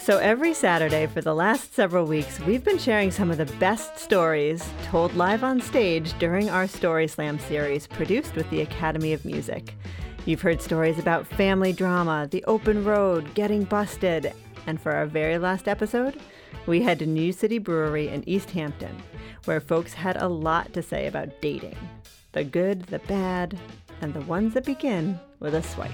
So, every Saturday for the last several weeks, we've been sharing some of the best stories told live on stage during our Story Slam series produced with the Academy of Music. You've heard stories about family drama, the open road, getting busted, and for our very last episode, we head to New City Brewery in Easthampton, where folks had a lot to say about dating the good, the bad, and the ones that begin with a swipe.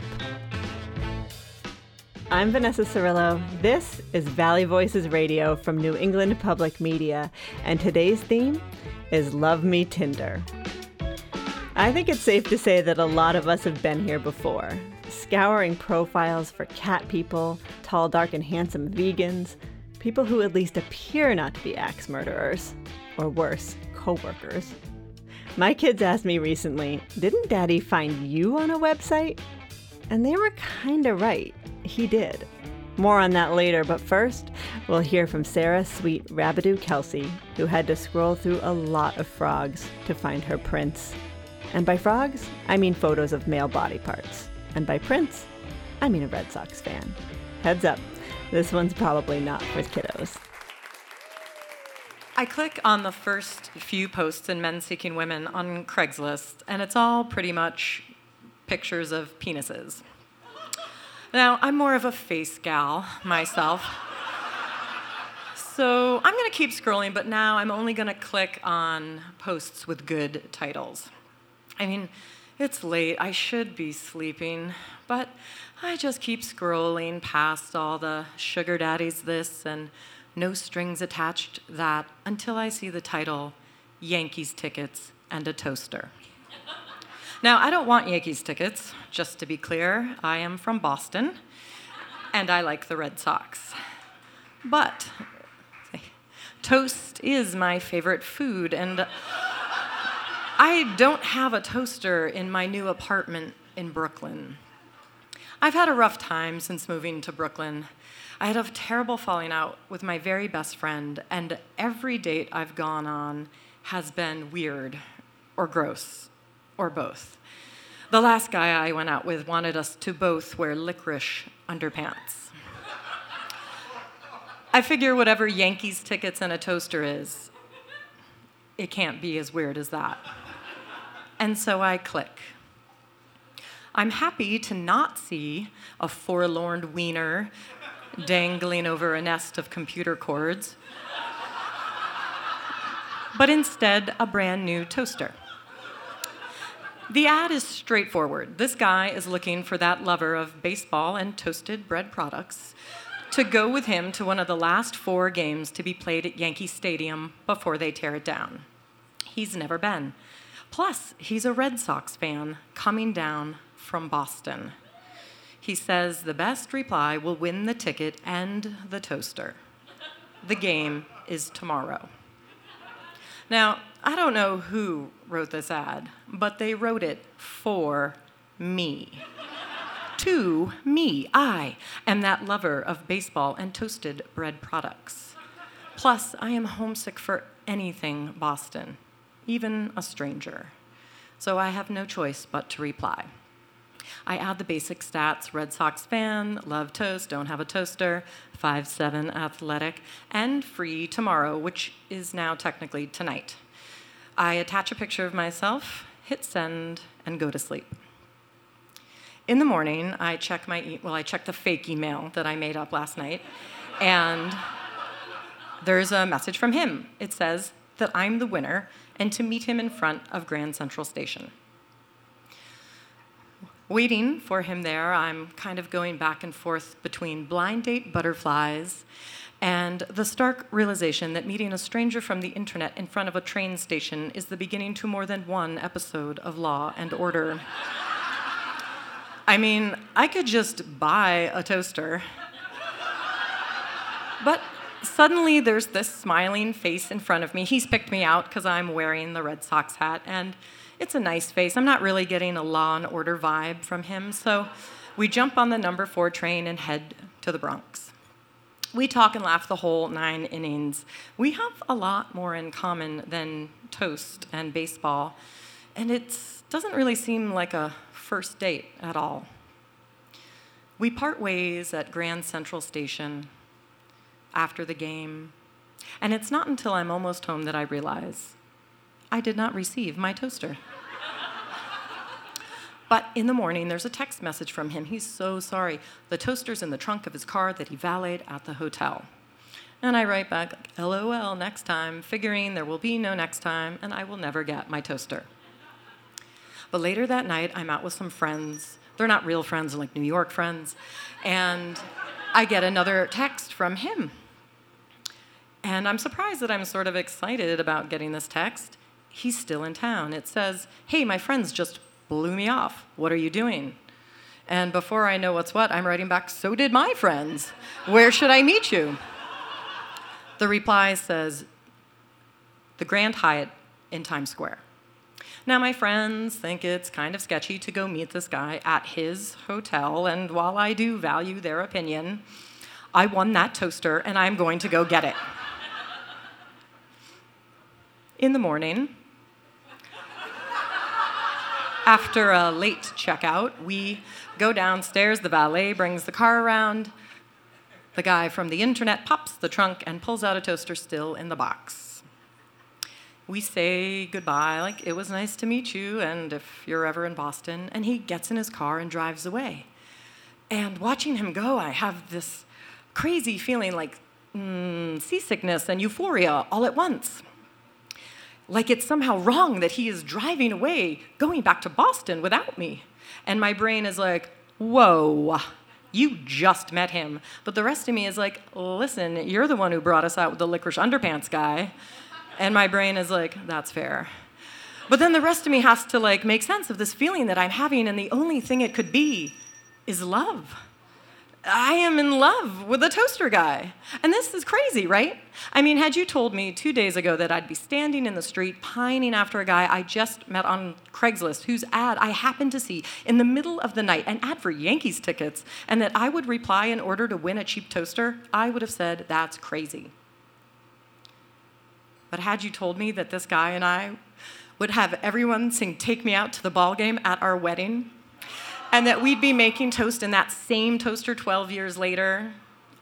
I'm Vanessa Cirillo. This is Valley Voices Radio from New England Public Media, and today's theme is Love Me Tinder. I think it's safe to say that a lot of us have been here before, scouring profiles for cat people, tall, dark, and handsome vegans, people who at least appear not to be axe murderers, or worse, coworkers. My kids asked me recently, Didn't Daddy find you on a website? And they were kinda right he did. More on that later, but first, we'll hear from Sarah Sweet Rabidou Kelsey, who had to scroll through a lot of frogs to find her prince. And by frogs, I mean photos of male body parts. And by prince, I mean a Red Sox fan. Heads up, this one's probably not for kiddos. I click on the first few posts in Men Seeking Women on Craigslist, and it's all pretty much pictures of penises. Now, I'm more of a face gal myself. So I'm going to keep scrolling, but now I'm only going to click on posts with good titles. I mean, it's late, I should be sleeping, but I just keep scrolling past all the sugar daddies this and no strings attached that until I see the title Yankees Tickets and a Toaster. Now, I don't want Yankees tickets, just to be clear. I am from Boston, and I like the Red Sox. But toast is my favorite food, and I don't have a toaster in my new apartment in Brooklyn. I've had a rough time since moving to Brooklyn. I had a terrible falling out with my very best friend, and every date I've gone on has been weird or gross or both. The last guy I went out with wanted us to both wear licorice underpants. I figure whatever Yankees tickets and a toaster is, it can't be as weird as that. And so I click. I'm happy to not see a forlorn wiener dangling over a nest of computer cords, but instead a brand new toaster. The ad is straightforward. This guy is looking for that lover of baseball and toasted bread products to go with him to one of the last four games to be played at Yankee Stadium before they tear it down. He's never been. Plus, he's a Red Sox fan coming down from Boston. He says the best reply will win the ticket and the toaster. The game is tomorrow. Now, I don't know who wrote this ad, but they wrote it for me. to me. I am that lover of baseball and toasted bread products. Plus, I am homesick for anything Boston, even a stranger. So I have no choice but to reply. I add the basic stats Red Sox fan, love toast, don't have a toaster, five seven athletic, and free tomorrow, which is now technically tonight. I attach a picture of myself, hit send, and go to sleep. In the morning, I check my e- well, I check the fake email that I made up last night, and there's a message from him. It says that I'm the winner and to meet him in front of Grand Central Station. Waiting for him there, I'm kind of going back and forth between blind date butterflies and the stark realization that meeting a stranger from the internet in front of a train station is the beginning to more than one episode of Law and Order. I mean, I could just buy a toaster. But suddenly there's this smiling face in front of me. He's picked me out because I'm wearing the Red Sox hat, and it's a nice face. I'm not really getting a law and order vibe from him, so we jump on the number four train and head to the Bronx. We talk and laugh the whole nine innings. We have a lot more in common than toast and baseball, and it doesn't really seem like a first date at all. We part ways at Grand Central Station, after the game. And it's not until I'm almost home that I realize I did not receive my toaster. But in the morning, there's a text message from him. He's so sorry. The toaster's in the trunk of his car that he valeted at the hotel. And I write back, LOL, next time, figuring there will be no next time, and I will never get my toaster. But later that night, I'm out with some friends. They're not real friends, like New York friends. And I get another text from him. And I'm surprised that I'm sort of excited about getting this text. He's still in town. It says, Hey, my friends just blew me off. What are you doing? And before I know what's what, I'm writing back, So did my friends. Where should I meet you? The reply says, The Grand Hyatt in Times Square. Now, my friends think it's kind of sketchy to go meet this guy at his hotel, and while I do value their opinion, I won that toaster and I'm going to go get it. In the morning, after a late checkout, we go downstairs. The valet brings the car around. The guy from the internet pops the trunk and pulls out a toaster still in the box. We say goodbye, like it was nice to meet you, and if you're ever in Boston, and he gets in his car and drives away. And watching him go, I have this crazy feeling like mm, seasickness and euphoria all at once like it's somehow wrong that he is driving away, going back to Boston without me. And my brain is like, whoa, you just met him. But the rest of me is like, listen, you're the one who brought us out with the licorice underpants guy. And my brain is like, that's fair. But then the rest of me has to like make sense of this feeling that I'm having, and the only thing it could be is love. I am in love with the toaster guy. And this is crazy, right? I mean, had you told me two days ago that I'd be standing in the street pining after a guy I just met on Craigslist whose ad I happened to see in the middle of the night, an ad for Yankees tickets, and that I would reply in order to win a cheap toaster, I would have said, that's crazy. But had you told me that this guy and I would have everyone sing Take Me Out to the Ball Game at our wedding, and that we'd be making toast in that same toaster 12 years later,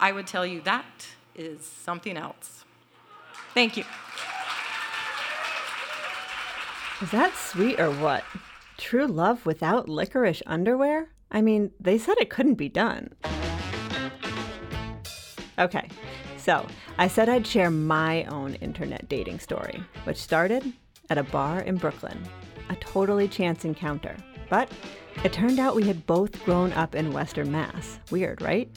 I would tell you that is something else. Thank you. Is that sweet or what? True love without licorice underwear? I mean, they said it couldn't be done. Okay, so I said I'd share my own internet dating story, which started at a bar in Brooklyn. A totally chance encounter. But it turned out we had both grown up in Western Mass. Weird, right?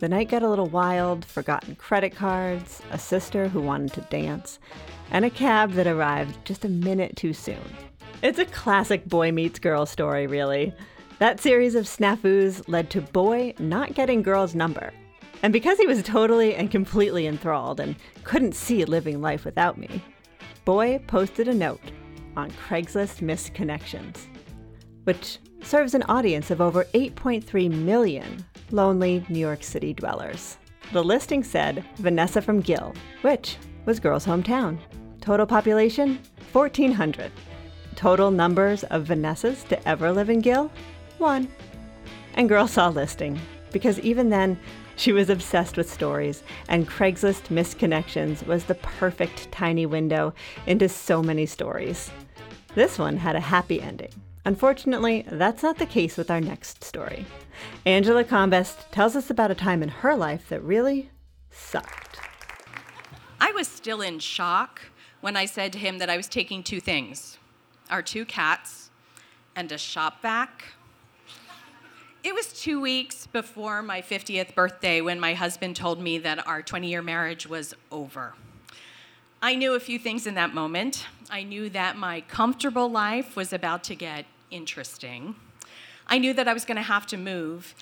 The night got a little wild, forgotten credit cards, a sister who wanted to dance, and a cab that arrived just a minute too soon. It's a classic boy meets girl story, really. That series of snafus led to Boy not getting girl's number. And because he was totally and completely enthralled and couldn't see living life without me, Boy posted a note on Craigslist Missed Connections, which serves an audience of over 8.3 million lonely New York City dwellers. The listing said Vanessa from Gill, which was Girl's hometown. Total population 1,400. Total numbers of Vanessas to ever live in Gill? One. And Girl saw listing, because even then, she was obsessed with stories, and Craigslist Missed Connections was the perfect tiny window into so many stories. This one had a happy ending. Unfortunately, that's not the case with our next story. Angela Combest tells us about a time in her life that really sucked. I was still in shock when I said to him that I was taking two things our two cats and a shop vac. It was two weeks before my 50th birthday when my husband told me that our 20 year marriage was over. I knew a few things in that moment. I knew that my comfortable life was about to get interesting. I knew that I was going to have to move,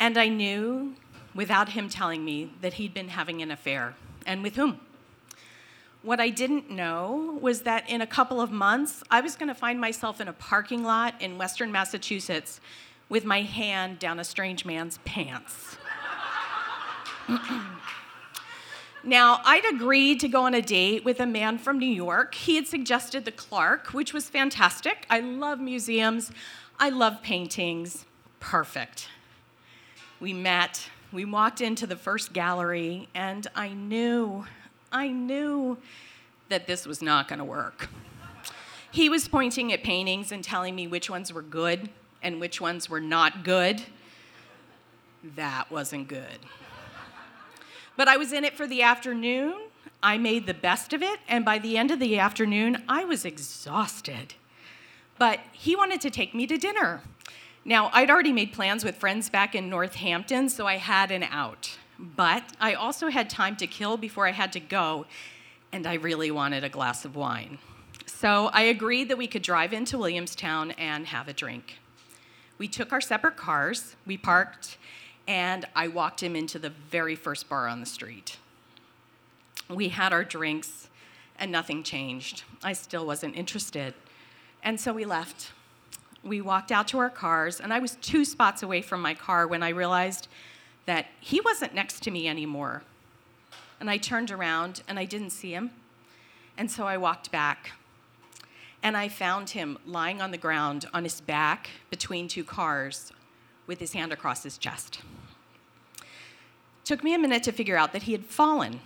and I knew, without him telling me, that he'd been having an affair, and with whom. What I didn't know was that in a couple of months, I was going to find myself in a parking lot in Western Massachusetts with my hand down a strange man's pants. Now, I'd agreed to go on a date with a man from New York. He had suggested the Clark, which was fantastic. I love museums, I love paintings. Perfect. We met, We walked into the first gallery, and I knew, I knew that this was not going to work. He was pointing at paintings and telling me which ones were good and which ones were not good. That wasn't good. But I was in it for the afternoon. I made the best of it, and by the end of the afternoon, I was exhausted. But he wanted to take me to dinner. Now, I'd already made plans with friends back in Northampton, so I had an out. But I also had time to kill before I had to go, and I really wanted a glass of wine. So I agreed that we could drive into Williamstown and have a drink. We took our separate cars, we parked, and I walked him into the very first bar on the street. We had our drinks, and nothing changed. I still wasn't interested. And so we left. We walked out to our cars, and I was two spots away from my car when I realized that he wasn't next to me anymore. And I turned around and I didn't see him. And so I walked back. And I found him lying on the ground on his back between two cars with his hand across his chest. Took me a minute to figure out that he had fallen.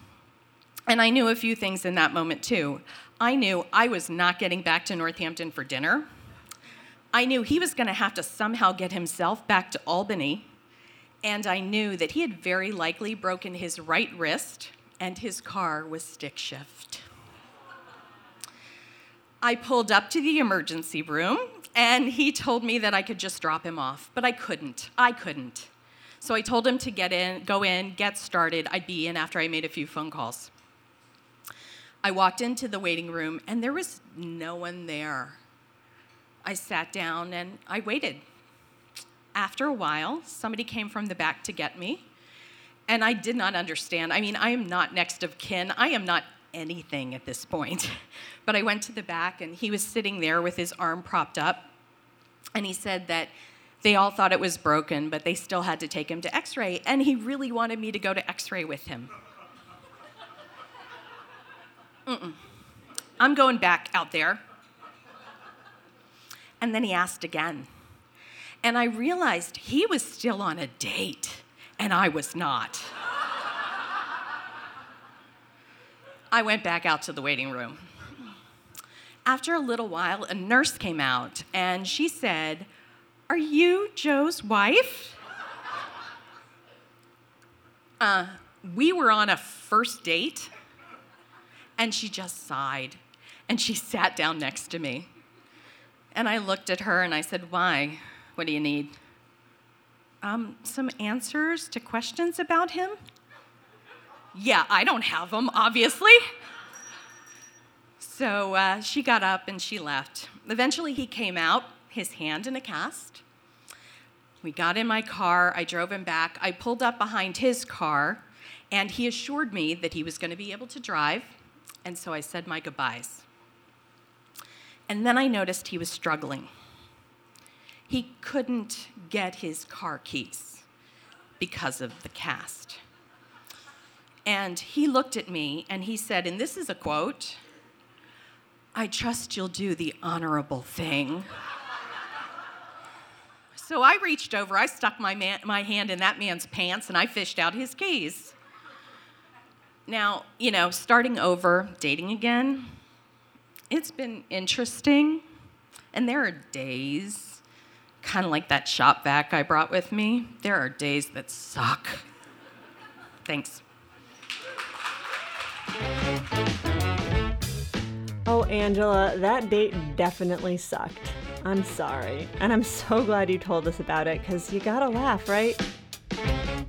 And I knew a few things in that moment too. I knew I was not getting back to Northampton for dinner. I knew he was going to have to somehow get himself back to Albany. And I knew that he had very likely broken his right wrist and his car was stick shift. I pulled up to the emergency room and he told me that I could just drop him off, but I couldn't. I couldn't. So I told him to get in, go in, get started. I'd be in after I made a few phone calls. I walked into the waiting room and there was no one there. I sat down and I waited. After a while, somebody came from the back to get me, and I did not understand. I mean, I am not next of kin, I am not anything at this point. But I went to the back, and he was sitting there with his arm propped up, and he said that they all thought it was broken, but they still had to take him to x ray, and he really wanted me to go to x ray with him. Mm-mm. I'm going back out there. And then he asked again. And I realized he was still on a date, and I was not. I went back out to the waiting room. After a little while, a nurse came out, and she said, are you Joe's wife? Uh, we were on a first date, and she just sighed, and she sat down next to me. And I looked at her and I said, Why? What do you need? Um, some answers to questions about him? Yeah, I don't have them, obviously. So uh, she got up and she left. Eventually, he came out his hand in a cast. We got in my car, I drove him back. I pulled up behind his car, and he assured me that he was going to be able to drive, and so I said my goodbyes. And then I noticed he was struggling. He couldn't get his car keys because of the cast. And he looked at me and he said, and this is a quote I trust you'll do the honorable thing. So I reached over, I stuck my, man, my hand in that man's pants, and I fished out his keys. Now, you know, starting over, dating again, it's been interesting. And there are days, kind of like that shop vac I brought with me, there are days that suck. Thanks. Oh, Angela, that date definitely sucked. I'm sorry. And I'm so glad you told us about it because you gotta laugh, right?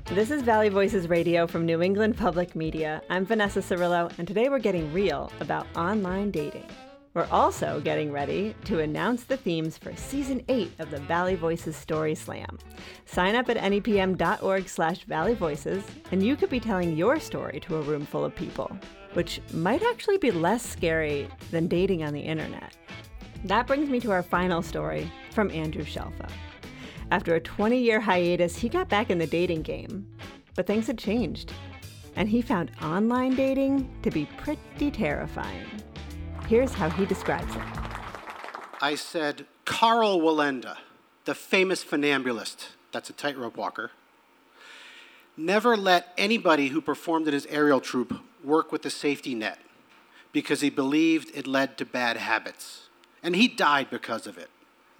This is Valley Voices Radio from New England Public Media. I'm Vanessa Cirillo, and today we're getting real about online dating. We're also getting ready to announce the themes for season 8 of the Valley Voices Story Slam. Sign up at nepm.org slash valleyvoices, and you could be telling your story to a room full of people, which might actually be less scary than dating on the internet. That brings me to our final story from Andrew Shelfa. After a 20 year hiatus, he got back in the dating game. But things had changed, and he found online dating to be pretty terrifying. Here's how he describes it. I said, Karl Wallenda, the famous funambulist, that's a tightrope walker, never let anybody who performed in his aerial troupe work with the safety net because he believed it led to bad habits. And he died because of it.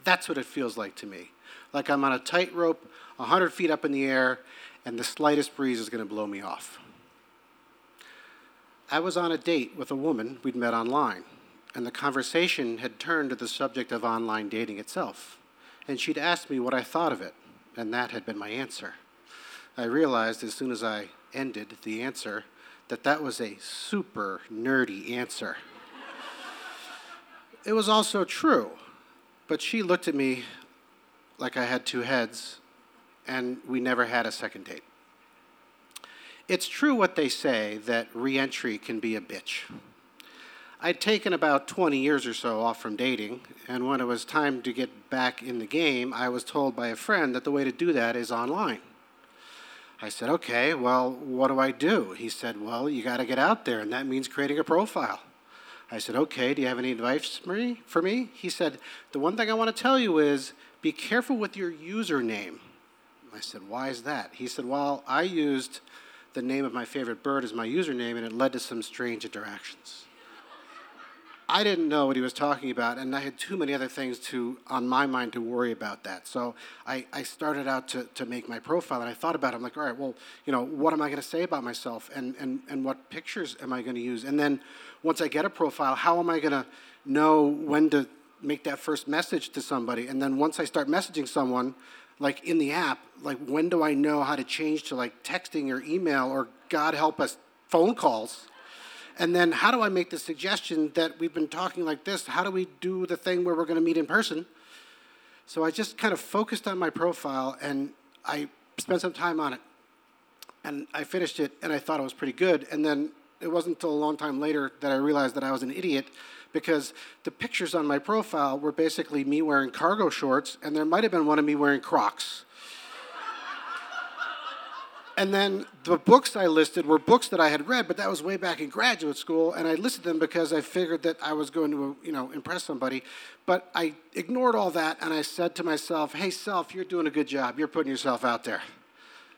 That's what it feels like to me. Like I'm on a tightrope, 100 feet up in the air, and the slightest breeze is going to blow me off. I was on a date with a woman we'd met online, and the conversation had turned to the subject of online dating itself. And she'd asked me what I thought of it, and that had been my answer. I realized as soon as I ended the answer that that was a super nerdy answer. It was also true, but she looked at me like I had two heads, and we never had a second date. It's true what they say that reentry can be a bitch. I'd taken about 20 years or so off from dating, and when it was time to get back in the game, I was told by a friend that the way to do that is online. I said, okay, well, what do I do? He said, well, you got to get out there, and that means creating a profile. I said, okay, do you have any advice for me? He said, the one thing I want to tell you is be careful with your username. I said, why is that? He said, well, I used the name of my favorite bird as my username, and it led to some strange interactions. I didn't know what he was talking about, and I had too many other things to on my mind to worry about that. So I, I started out to, to make my profile, and I thought about it. I'm like, all right, well, you know, what am I going to say about myself, and, and, and what pictures am I going to use? And then once I get a profile, how am I going to know when to make that first message to somebody? And then once I start messaging someone, like in the app, like when do I know how to change to like texting or email or God help us, phone calls? And then how do I make the suggestion that we've been talking like this? How do we do the thing where we're going to meet in person? So I just kind of focused on my profile and I spent some time on it. And I finished it and I thought it was pretty good. And then it wasn't until a long time later that I realized that I was an idiot because the pictures on my profile were basically me wearing cargo shorts and there might have been one of me wearing Crocs. And then the books I listed were books that I had read, but that was way back in graduate school, and I listed them because I figured that I was going to, you know, impress somebody. But I ignored all that, and I said to myself, "Hey, self, you're doing a good job. You're putting yourself out there."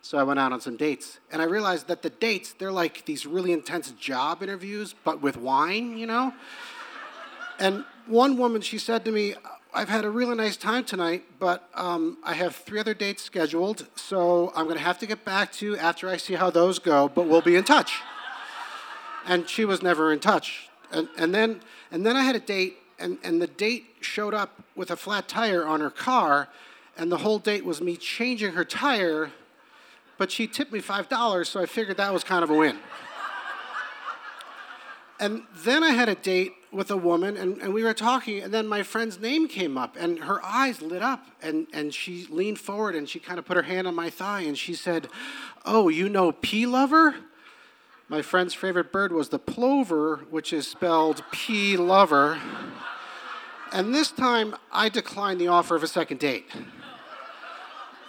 So I went out on some dates, and I realized that the dates they're like these really intense job interviews, but with wine, you know. and one woman, she said to me, I've had a really nice time tonight, but um, I have three other dates scheduled, so I'm going to have to get back to you after I see how those go, but we'll be in touch. and she was never in touch. And, and, then, and then I had a date, and, and the date showed up with a flat tire on her car, and the whole date was me changing her tire, but she tipped me $5, so I figured that was kind of a win. and then I had a date with a woman and, and we were talking and then my friend's name came up and her eyes lit up and, and she leaned forward and she kind of put her hand on my thigh and she said oh you know p lover? My friend's favorite bird was the plover which is spelled p lover. And this time i declined the offer of a second date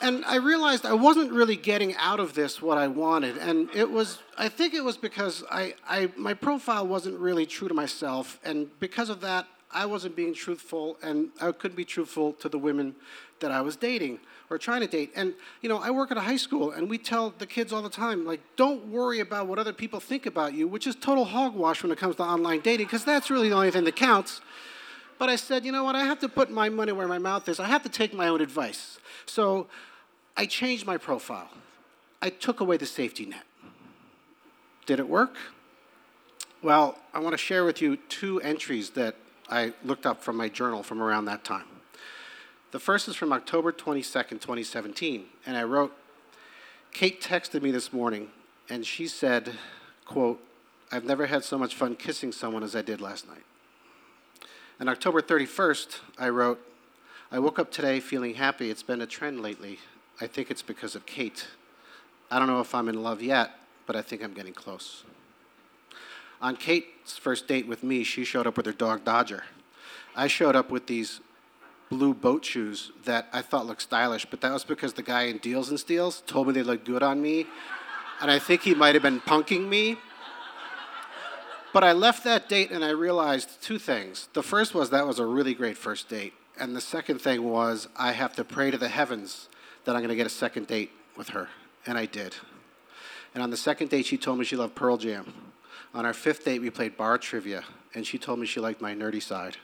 and I realized I wasn't really getting out of this what I wanted. And it was, I think it was because I, I, my profile wasn't really true to myself. And because of that, I wasn't being truthful and I couldn't be truthful to the women that I was dating or trying to date. And, you know, I work at a high school and we tell the kids all the time, like, don't worry about what other people think about you, which is total hogwash when it comes to online dating, because that's really the only thing that counts. But I said, you know what, I have to put my money where my mouth is. I have to take my own advice. So I changed my profile. I took away the safety net. Did it work? Well, I want to share with you two entries that I looked up from my journal from around that time. The first is from October 22nd, 2017, and I wrote, Kate texted me this morning, and she said, quote, I've never had so much fun kissing someone as I did last night. And October 31st, I wrote, I woke up today feeling happy. It's been a trend lately. I think it's because of Kate. I don't know if I'm in love yet, but I think I'm getting close. On Kate's first date with me, she showed up with her dog Dodger. I showed up with these blue boat shoes that I thought looked stylish, but that was because the guy in Deals and Steals told me they looked good on me, and I think he might have been punking me. But I left that date and I realized two things. The first was that was a really great first date, and the second thing was I have to pray to the heavens that I'm going to get a second date with her. And I did. And on the second date, she told me she loved Pearl Jam. On our fifth date, we played bar trivia, and she told me she liked my nerdy side.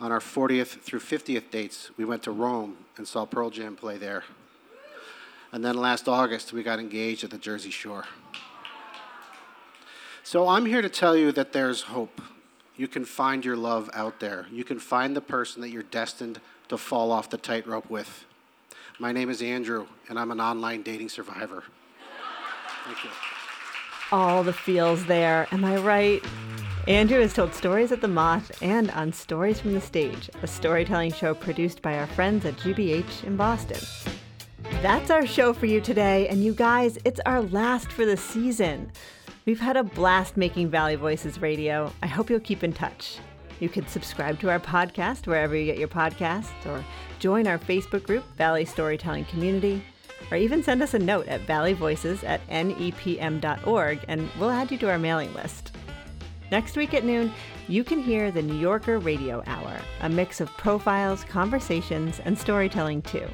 On our 40th through 50th dates, we went to Rome and saw Pearl Jam play there. And then last August, we got engaged at the Jersey Shore. So I'm here to tell you that there's hope. You can find your love out there. You can find the person that you're destined to fall off the tightrope with. My name is Andrew, and I'm an online dating survivor. Thank you. All the feels there, am I right? Andrew has told stories at the Moth and on Stories from the Stage, a storytelling show produced by our friends at GBH in Boston. That's our show for you today, and you guys, it's our last for the season. We've had a blast making Valley Voices Radio. I hope you'll keep in touch. You can subscribe to our podcast wherever you get your podcasts, or join our Facebook group, Valley Storytelling Community, or even send us a note at valleyvoices at nepm.org, and we'll add you to our mailing list. Next week at noon, you can hear the New Yorker Radio Hour, a mix of profiles, conversations, and storytelling too.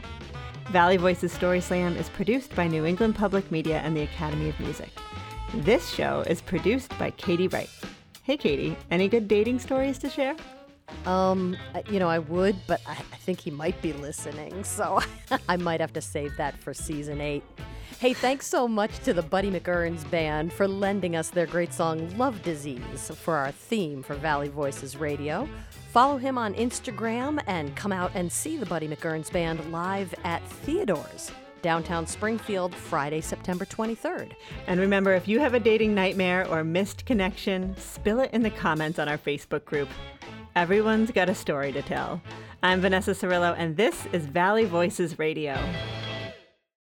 Valley Voices Story Slam is produced by New England Public Media and the Academy of Music. This show is produced by Katie Wright. Hey, Katie, any good dating stories to share? Um, you know, I would, but I, I think he might be listening, so I might have to save that for season eight. Hey, thanks so much to the Buddy McEarns Band for lending us their great song Love Disease for our theme for Valley Voices Radio. Follow him on Instagram and come out and see the Buddy McEarns Band live at Theodore's, downtown Springfield, Friday, September 23rd. And remember, if you have a dating nightmare or missed connection, spill it in the comments on our Facebook group. Everyone's got a story to tell. I'm Vanessa Cirillo, and this is Valley Voices Radio.